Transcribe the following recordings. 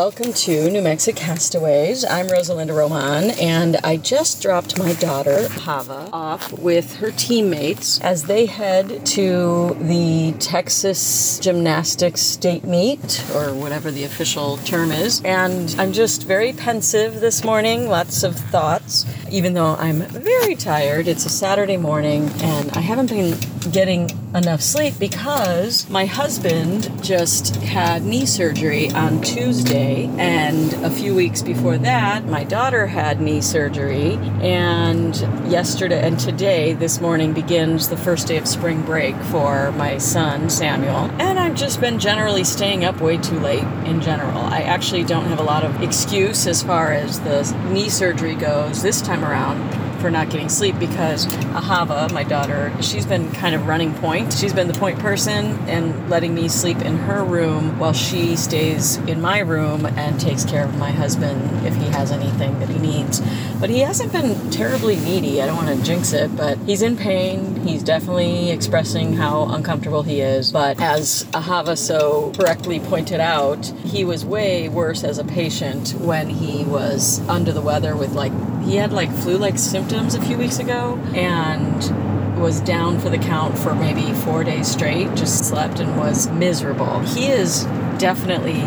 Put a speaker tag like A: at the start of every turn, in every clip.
A: welcome to New Mexico Castaways. I'm Rosa Linda Román, and I just dropped my daughter, Ahava, off with her teammates as they head to the Texas Gymnastics State Meet, or whatever the official term is. And I'm just very pensive this morning, lots of thoughts, even though I'm very tired. It's a Saturday morning, and I haven't been getting enough sleep because my husband just had knee surgery on Tuesday, and a few weeks before that, my daughter had knee surgery. And yesterday and today, this morning, begins the first day of spring break for my son Samuel. And I've just been generally staying up way too late in general. I actually don't have a lot of excuse as far as the knee surgery goes this time around for not getting sleep because uh, Ahava, my daughter, she's been kind of running point. She's been the point person and letting me sleep in her room while she stays in my room and takes care of my husband if he has anything that he needs. But he hasn't been terribly needy. I don't want to jinx it, but he's in pain. He's definitely expressing how uncomfortable he is. But as uh, Ahava so correctly pointed out, he was way worse as a patient when he was under the weather with like he had like flu-like symptoms a few weeks ago and was down for the count for maybe four days straight just slept and was miserable he is definitely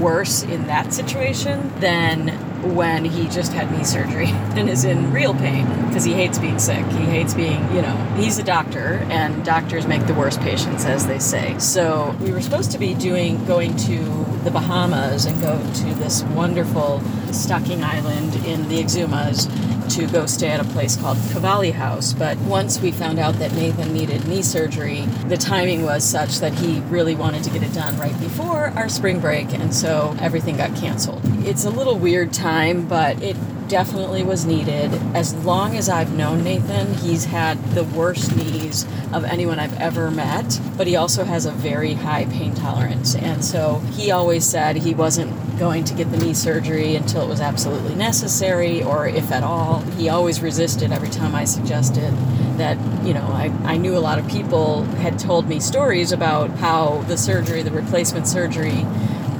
A: worse in that situation than when he just had knee surgery and is in real pain because he hates being sick. He hates being, you know, he's a doctor and doctors make the worst patients, as they say. So we were supposed to be doing, going to the Bahamas and go to this wonderful stocking island in the Exumas to go stay at a place called Cavalli House. But once we found out that Nathan needed knee surgery, the timing was such that he really wanted to get it done right before our spring break, and so everything got canceled. It's a little weird time, but it definitely was needed. As long as I've known Nathan, he's had the worst knees of anyone I've ever met, but he also has a very high pain tolerance. And so he always said he wasn't going to get the knee surgery until it was absolutely necessary or if at all. He always resisted every time I suggested that, you know, I, I knew a lot of people had told me stories about how the surgery, the replacement surgery,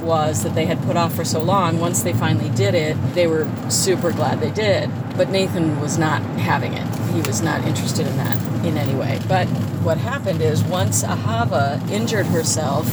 A: was that they had put off for so long, once they finally did it, they were super glad they did. But Nathan was not having it. He was not interested in that in any way. But what happened is once Ahava injured herself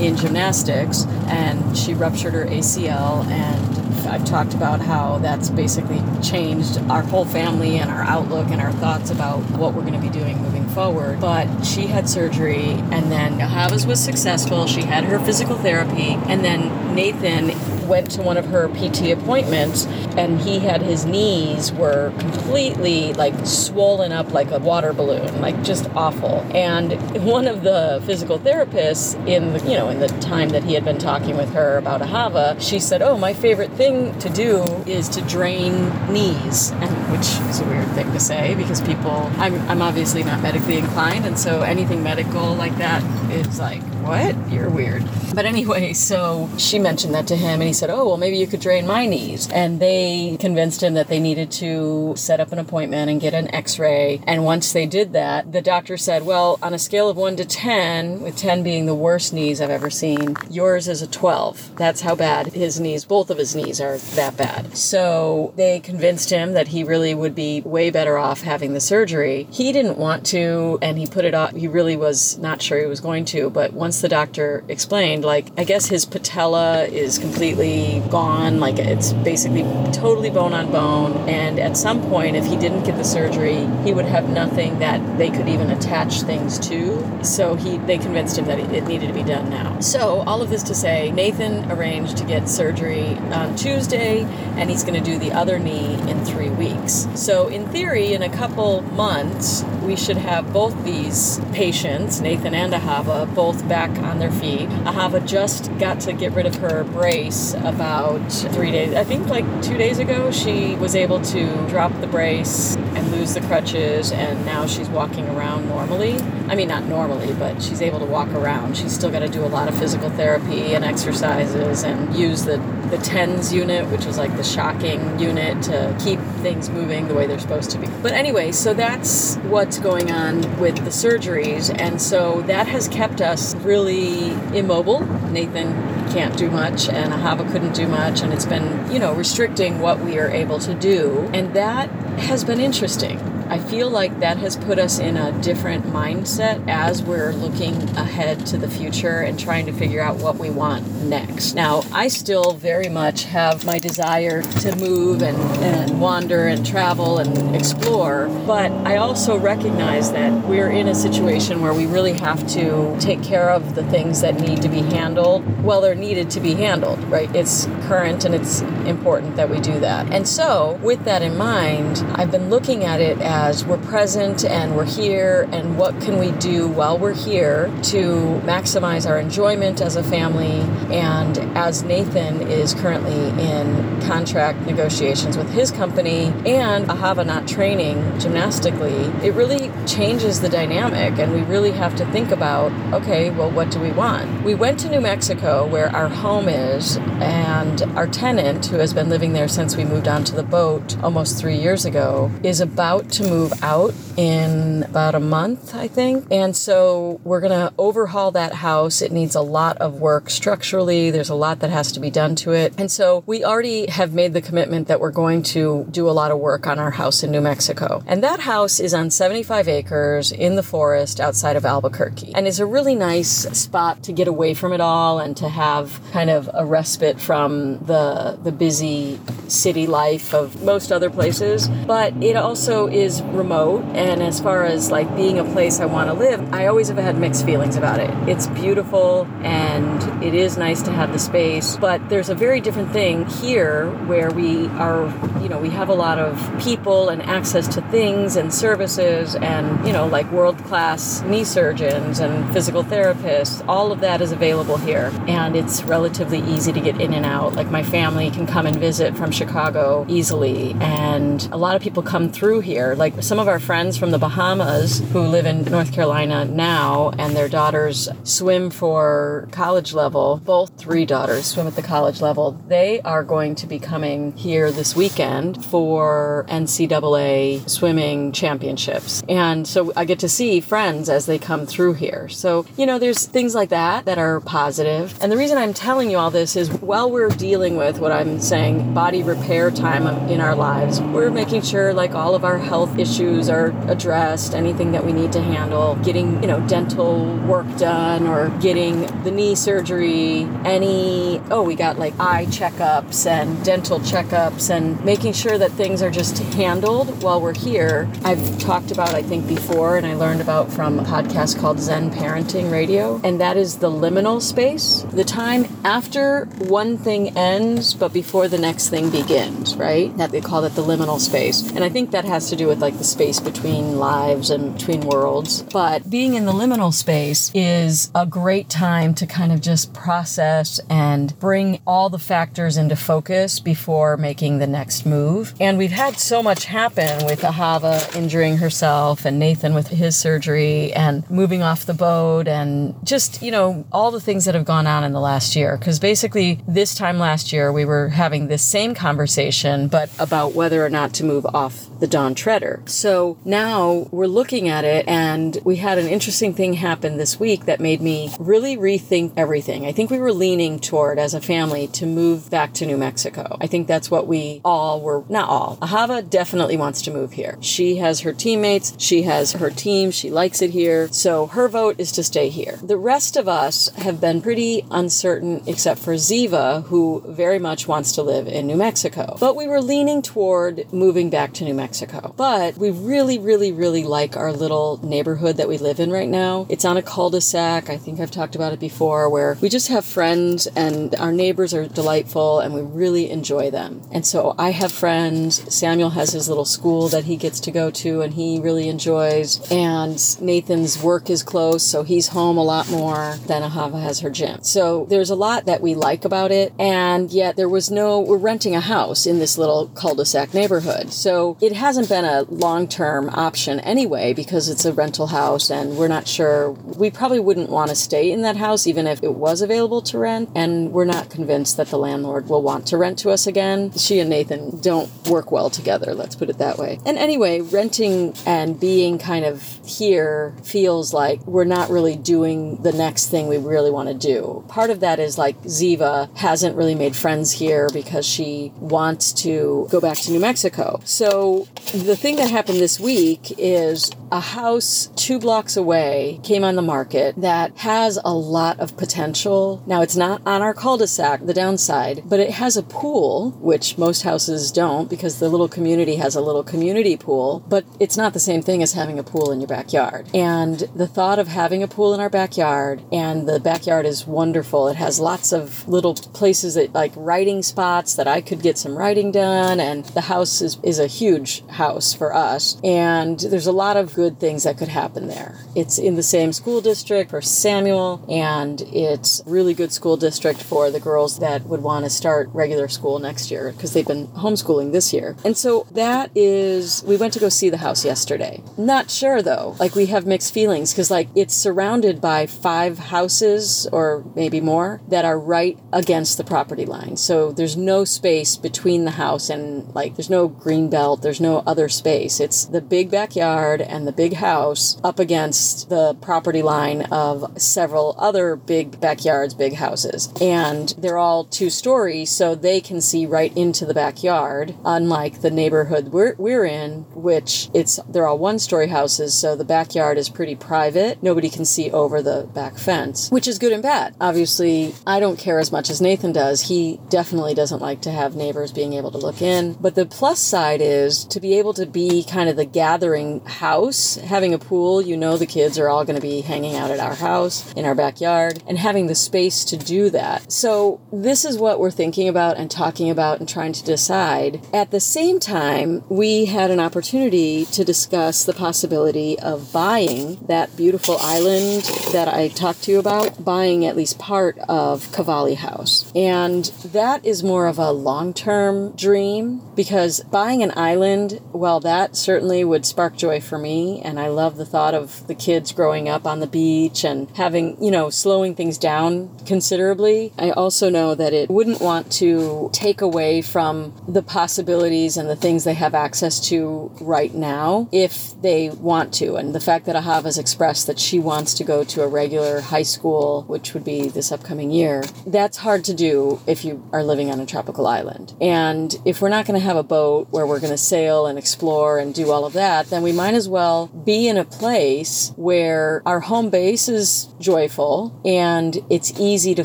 A: in gymnastics and she ruptured her ACL and I've talked about how that's basically changed our whole family and our outlook and our thoughts about what we're going to be doing moving forward. But she had surgery, and then Ahava's was successful. She had her physical therapy, and then Nathan went to one of her PT appointments and he had his knees were completely like swollen up like a water balloon, like just awful. And one of the physical therapists in the, you know, in the time that he had been talking with her about Ahava, she said, "Oh, my favorite thing to do is to drain knees." And which is a weird thing to say because people I'm I'm obviously not medically inclined and so anything medical like that is like, "What? You're weird." But anyway, so she mentioned that to him and he said, Oh, well, maybe you could drain my knees. And they convinced him that they needed to set up an appointment and get an x ray. And once they did that, the doctor said, Well, on a scale of 1 to 10, with 10 being the worst knees I've ever seen, yours is a 12. That's how bad his knees, both of his knees, are that bad. So they convinced him that he really would be way better off having the surgery. He didn't want to, and he put it off. He really was not sure he was going to. But once the doctor explained, like, I guess his patella is completely gone. Like it's basically totally bone on bone. And at some point, if he didn't get the surgery, he would have nothing that they could even attach things to. So he, they convinced him that it needed to be done now. So all of this to say, Nathan arranged to get surgery on Tuesday, and he's going to do the other knee in three weeks. So in theory, in a couple months, we should have both these patients, Nathan and Ahava, both back on their feet. Ahava just got to get rid of her brace about three days. I think like two days ago, she was able to drop the brace and lose the crutches, and now she's walking around normally. I mean, not normally, but she's able to walk around. She's still got to do a lot of physical therapy and exercises and use the, the TENS unit, which is like the shocking unit to keep things moving the way they're supposed to be. But anyway, so that's what's going on with the surgeries, and so that has kept us really immobile. Nathan can't do much, and Ahava couldn't do much, and it's been, you know, restricting what we are able to do. And that has been interesting. I feel like that has put us in a different mindset as we're looking ahead to the future and trying to figure out what we want next. Now, I still very much have my desire to move and, and wander and travel and explore, but I also recognize that we're in a situation where we really have to take care of the things that need to be handled well they're needed to be handled, right? It's current and it's important that we do that. And so, with that in mind, I've been looking at it as as we're present and we're here, and what can we do while we're here to maximize our enjoyment as a family. And as Nathan is currently in contract negotiations with his company and Ahava not training gymnastically, it really changes the dynamic, and we really have to think about okay, well, what do we want? We went to New Mexico, where our home is, and our tenant, who has been living there since we moved onto the boat almost three years ago, is about to move out in about a month, I think. And so we're going to overhaul that house. It needs a lot of work structurally, there's a lot that has to be done to it. And so we already have made the commitment that we're going to do a lot of work on our house in New Mexico. And that house is on 75 acres in the forest outside of Albuquerque and is a really nice spot to get away from it all and to have kind of a respite from the the busy city life of most other places. But it also is remote and as far as like being a place I want to live, I always have had mixed feelings about it. It's beautiful and it is nice to have the space, but there's a very different thing here where we are, you know, we have a lot of people and access to things and services and, you know, like world-class knee surgeons and physical therapists. All of that is available here and it's relatively easy to get in and out. Like my family can come and visit from Chicago easily and a lot of people come through here. Like some of our friends from the Bahamas who live in North Carolina now and their daughters swim for college level, both three daughters swim at the college level. They are going to be coming here this weekend for NCAA swimming championships. And so I get to see friends as they come through here. So, you know, there's things like that that are positive. And the reason I'm telling you all this is while we're dealing with what I'm saying, body repair time in our lives, we're making sure like all of our health issues are addressed, anything that we need to handle, getting, you know, dental work done or getting the knee surgery, any, oh, we got like eye checkups and dental checkups and making sure that things are just handled while we're here. I've talked about, I think, before, and I learned about from a podcast called Zen Parenting Radio, and that is the liminal space, the time after one thing ends, but before the next thing begins, right? That they call it the liminal space. And I think that has to do with like the space between lives and between worlds. But being in the liminal space is a great time to kind of just process and bring all the factors into focus before making the next move. And we've had so much happen with Ahava injuring herself and Nathan with his surgery and moving off the boat and just, you know, all the things that have gone on in the last year. Because basically, this time last year, we were having this same conversation, but about whether or not to move off the Dawn Treader. So now we're looking at it, and we had an interesting thing happen this week that made me really rethink everything. I think we were leaning toward, as a family, to move back to New Mexico. I think that's what we all were, not all. Ahava definitely wants to move here. She has her teammates, she has her team, she likes it here. So her vote is to stay here. The rest of us have been pretty uncertain, except for Ziva, who very much wants to live in New Mexico. But we were leaning toward moving back to New Mexico. But we really, really, really like our little neighborhood that we live in right now. It's on a cul de sac. I think I've talked about it before, where we just have friends and our neighbors are delightful and we really enjoy them. And so I have friends. Samuel has his little school that he gets to go to and he really enjoys. And Nathan's work is close, so he's home a lot more than Ahava has her gym. So there's a lot that we like about it. And yet there was no, we're renting a house in this little cul-de-sac neighborhood. So it hasn't been a long-term option anyway because it's a rental house and we're not sure we probably wouldn't want to stay in that house even if it was available to rent and we're not convinced that the landlord will want to rent to us again. She and Nathan don't work well together, let's put it that way. And anyway, renting and being kind of here feels like we're not really doing the next thing we really want to do. Part of that is like Ziva hasn't really made friends here because she wants to go back to New Mexico. So the thing that happened this week is a house two blocks away came on the market that has a lot of potential. Now, it's not on our cul de sac, the downside, but it has a pool, which most houses don't because the little community has a little community pool, but it's not the same thing as having a pool in your backyard. And the thought of having a pool in our backyard, and the backyard is wonderful. It has lots of little places that like writing spots that I could get some writing done, and the house is, is a huge house for us. And there's a lot of good things that could happen there. It's in the same school district for Samuel, and it's really good school district for the girls that would want to start regular school next year because they've been homeschooling this year. And so that is, we went to go see the house yesterday. Not sure though, like we have mixed feelings because like it's surrounded by five houses or maybe more that are right against the property line. So there's no space between the house and like there's no green belt, there's no other space. It's the big backyard and the big house up against the property line of several other big backyards, big houses. And they're all two stories, so they can see right into the backyard, unlike the neighborhood we're, we're in, which it's they're all one story houses, so the backyard is pretty private. Nobody can see over the back fence, which is good and bad. Obviously, I don't care as much as Nathan does. He definitely doesn't like to have neighbors being able to look in. But the plus side is to be able to be kind of the gathering house, having a pool, you know the kids are all going to be hanging out at our house in our backyard and having the space to do that. So, this is what we're thinking about and talking about and trying to decide. At the same time, we had an opportunity to discuss the possibility of buying that beautiful island that I talked to you about, buying at least part of Cavalli House. And that is more of a long term dream because buying an island, well, that certainly would spark joy for me. And I love the thought of the kids growing up on the beach and having, you know, slowing things down considerably. I also know that it wouldn't want to take away from the possibilities and the things they have access to right now if they want to. And the fact that Ahava's expressed that she wants to go to a regular high school, which would be this upcoming year, that's hard to do if you are living on a tropical island. And if we're not going to have a boat where we're going to sail and explore and do all of that, then we might as well be in a place where our home base is joyful and it's easy to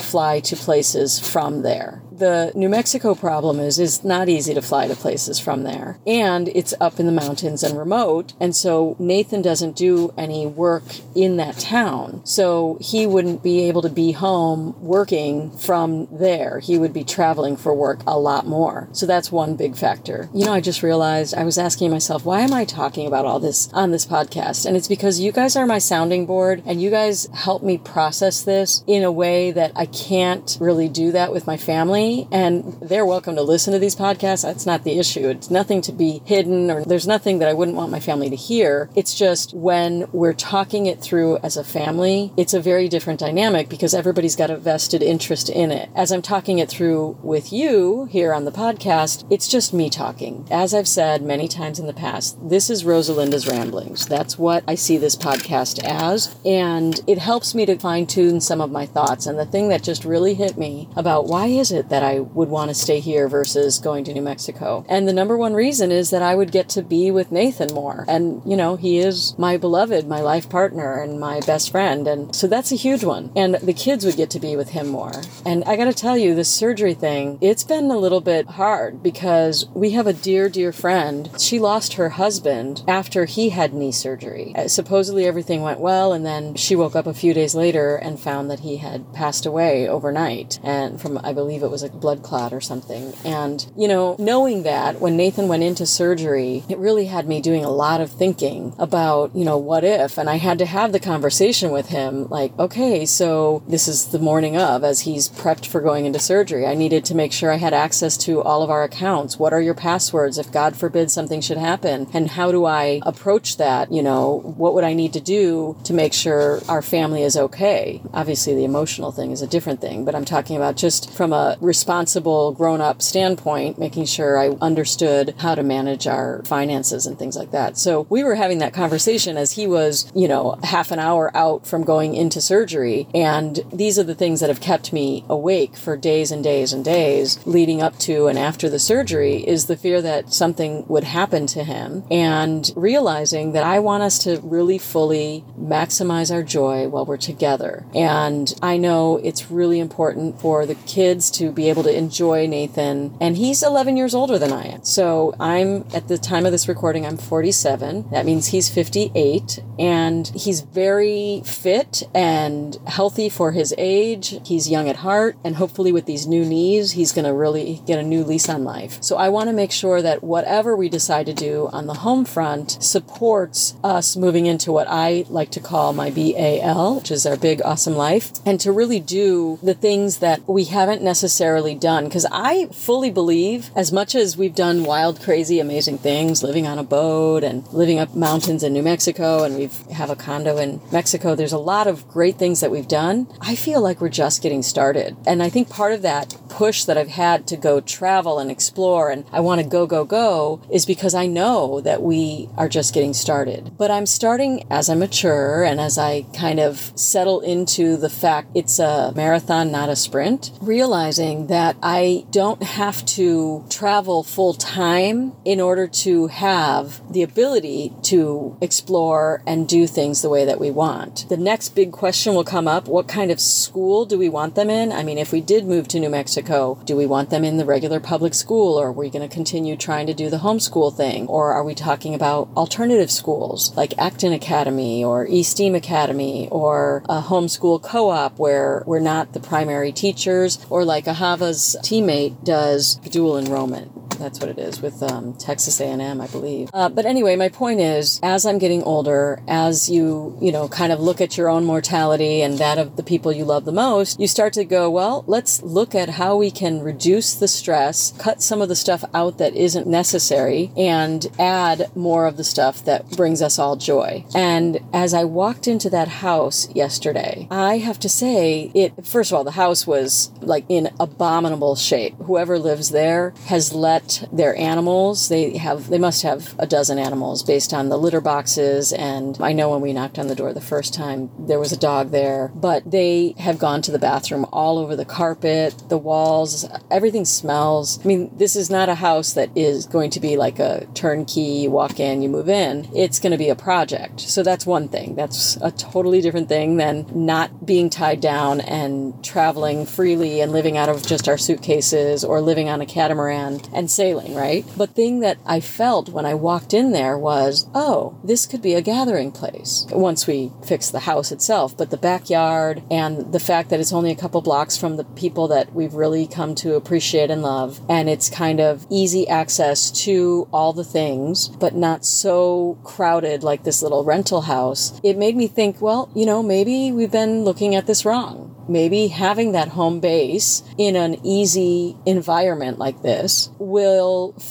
A: fly to places from there the New Mexico problem is is not easy to fly to places from there. And it's up in the mountains and remote. And so Nathan doesn't do any work in that town. So he wouldn't be able to be home working from there. He would be traveling for work a lot more. So that's one big factor. You know, I just realized I was asking myself, why am I talking about all this on this podcast? And it's because you guys are my sounding board and you guys help me process this in a way that I can't really do that with my family and they're welcome to listen to these podcasts. That's not the issue. It's nothing to be hidden, or there's nothing that I wouldn't want my family to hear. It's just when we're talking it through as a family, it's a very different dynamic because everybody's got a vested interest in it. As I'm talking it through with you here on the podcast, it's just me talking. As I've said many times in the past, this is Rosa Linda's Ramblings. That's what I see this podcast as. And it helps me to fine tune some of my thoughts. And the thing that just really hit me about why is it that that I would want to stay here versus going to New Mexico. And the number one reason is that I would get to be with Nathan more. And, you know, he is my beloved, my life partner, and my best friend. And so that's a huge one. And the kids would get to be with him more. And I got to tell you, the surgery thing, it's been a little bit hard because we have a dear, dear friend. She lost her husband after he had knee surgery. Uh, supposedly everything went well, and then she woke up a few days later and found that he had passed away overnight. And from, I believe it was was a blood clot or something. And, you know, knowing that when Nathan went into surgery, it really had me doing a lot of thinking about, you know, what if? And I had to have the conversation with him like, okay, so this is the morning of as he's prepped for going into surgery. I needed to make sure I had access to all of our accounts. What are your passwords if God forbid something should happen? And how do I approach that? You know, what would I need to do to make sure our family is okay? Obviously, the emotional thing is a different thing, but I'm talking about just from a responsible grown up standpoint, making sure I understood how to manage our finances and things like that. So we were having that conversation as he was, you know, half an hour out from going into surgery. And these are the things that have kept me awake for days and days and days leading up to and after the surgery is the fear that something would happen to him and realizing that I want us to really fully maximize our joy while we're together. And I know it's really important for the kids to be able to enjoy Nathan. And he's 11 years older than I am. So I'm, at the time of this recording, I'm 47. That means he's 58. And he's very fit and healthy for his age. He's young at heart. And hopefully, with these new knees, he's going to really get a new lease on life. So I want to make sure that whatever we decide to do on the home front supports us moving into what I like to call my BAL, which is our big, awesome life, and to really do the things that we haven't necessarily done. Because I fully believe, as much as we've done wild, crazy, amazing things, living on a boat and living up mountains in New Mexico, and we have a condo in Mexico, there's a lot of great things that we've done. I feel like we're just getting started. And I think part of that push that I've had to go travel and explore and I want to go, go, go is because I know that we are just getting started. But I'm starting as I mature and as I kind of settle into the fact it's a marathon, not a sprint, realizing that I don't have to travel full time in order to have the ability to explore and do things the way that we want. The next big question will come up what kind of school do we want them in? I mean, if we did move to New Mexico, do we want them in the regular public school or are we going to continue trying to do the homeschool thing? Or are we talking about alternative schools like Acton Academy or East-Steam Academy or a homeschool co op where we're not the primary teachers or like Ahava's teammate does dual enrollment? That's what it is with um, Texas A&M, I believe. Uh, but anyway, my point is, as I'm getting older, as you you know kind of look at your own mortality and that of the people you love the most, you start to go, well, let's look at how we can reduce the stress, cut some of the stuff out that isn't necessary, and add more of the stuff that brings us all joy. And as I walked into that house yesterday, I have to say, it first of all, the house was like in abominable shape. Whoever lives there has let their animals, they have they must have a dozen animals based on the litter boxes and I know when we knocked on the door the first time there was a dog there, but they have gone to the bathroom all over the carpet, the walls, everything smells. I mean, this is not a house that is going to be like a turnkey, you walk in, you move in. It's going to be a project. So that's one thing. That's a totally different thing than not being tied down and traveling freely and living out of just our suitcases or living on a catamaran and sailing, right? But thing that I felt when I walked in there was, oh, this could be a gathering place once we fix the house itself, but the backyard and the fact that it's only a couple blocks from the people that we've really come to appreciate and love and it's kind of easy access to all the things, but not so crowded like this little rental house. It made me think, well, you know, maybe we've been looking at this wrong maybe having that home base in an easy environment like this will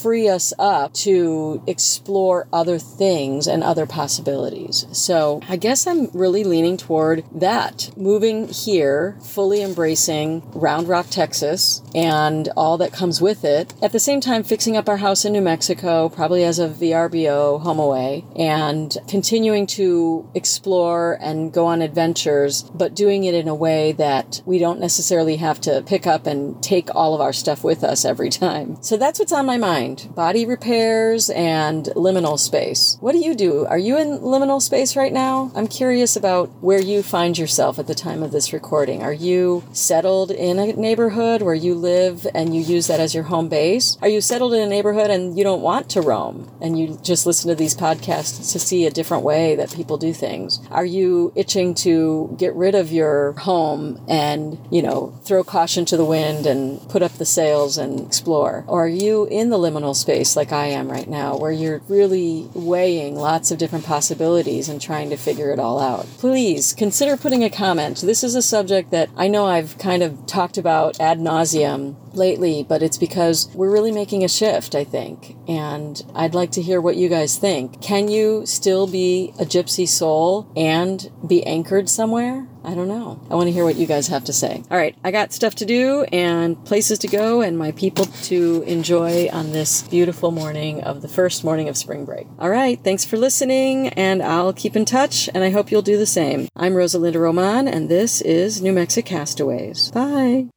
A: free us up to explore other things and other possibilities. So I guess I'm really leaning toward that. Moving here, fully embracing Round Rock, Texas, and all that comes with it. At the same time, fixing up our house in New Mexico, probably as a VRBO home away, and continuing to explore and go on adventures, but doing it in a way that we don't necessarily have to pick up and take all of our stuff with us every time. So that's what's on my mind body repairs and liminal space. What do you do? Are you in liminal space right now? I'm curious about where you find yourself at the time of this recording. Are you settled in a neighborhood where you live and you use that as your home base? Are you settled in a neighborhood and you don't want to roam and you just listen to these podcasts to see a different way that people do things? Are you itching to get rid of your home and, you know, throw caution to the wind and put up the sails and explore? Or are you in the liminal space like I am right now, where you're really weighing lots of different possibilities and trying to figure it all out? Please consider putting a comment. This is a subject that I know I've kind of talked about ad nauseum lately, but it's because we're really making a shift, I think. And I'd like to hear what you guys think. Can you still be a gypsy soul and be anchored somewhere? I don't know. I want to hear what you guys have to say. All right, I got stuff to do and places to go and my people to enjoy on this beautiful morning of the first morning of spring break. All right, thanks for listening and I'll keep in touch and I hope you'll do the same. I'm Rosa Linda Román and this is New Mexico Castaways. Bye.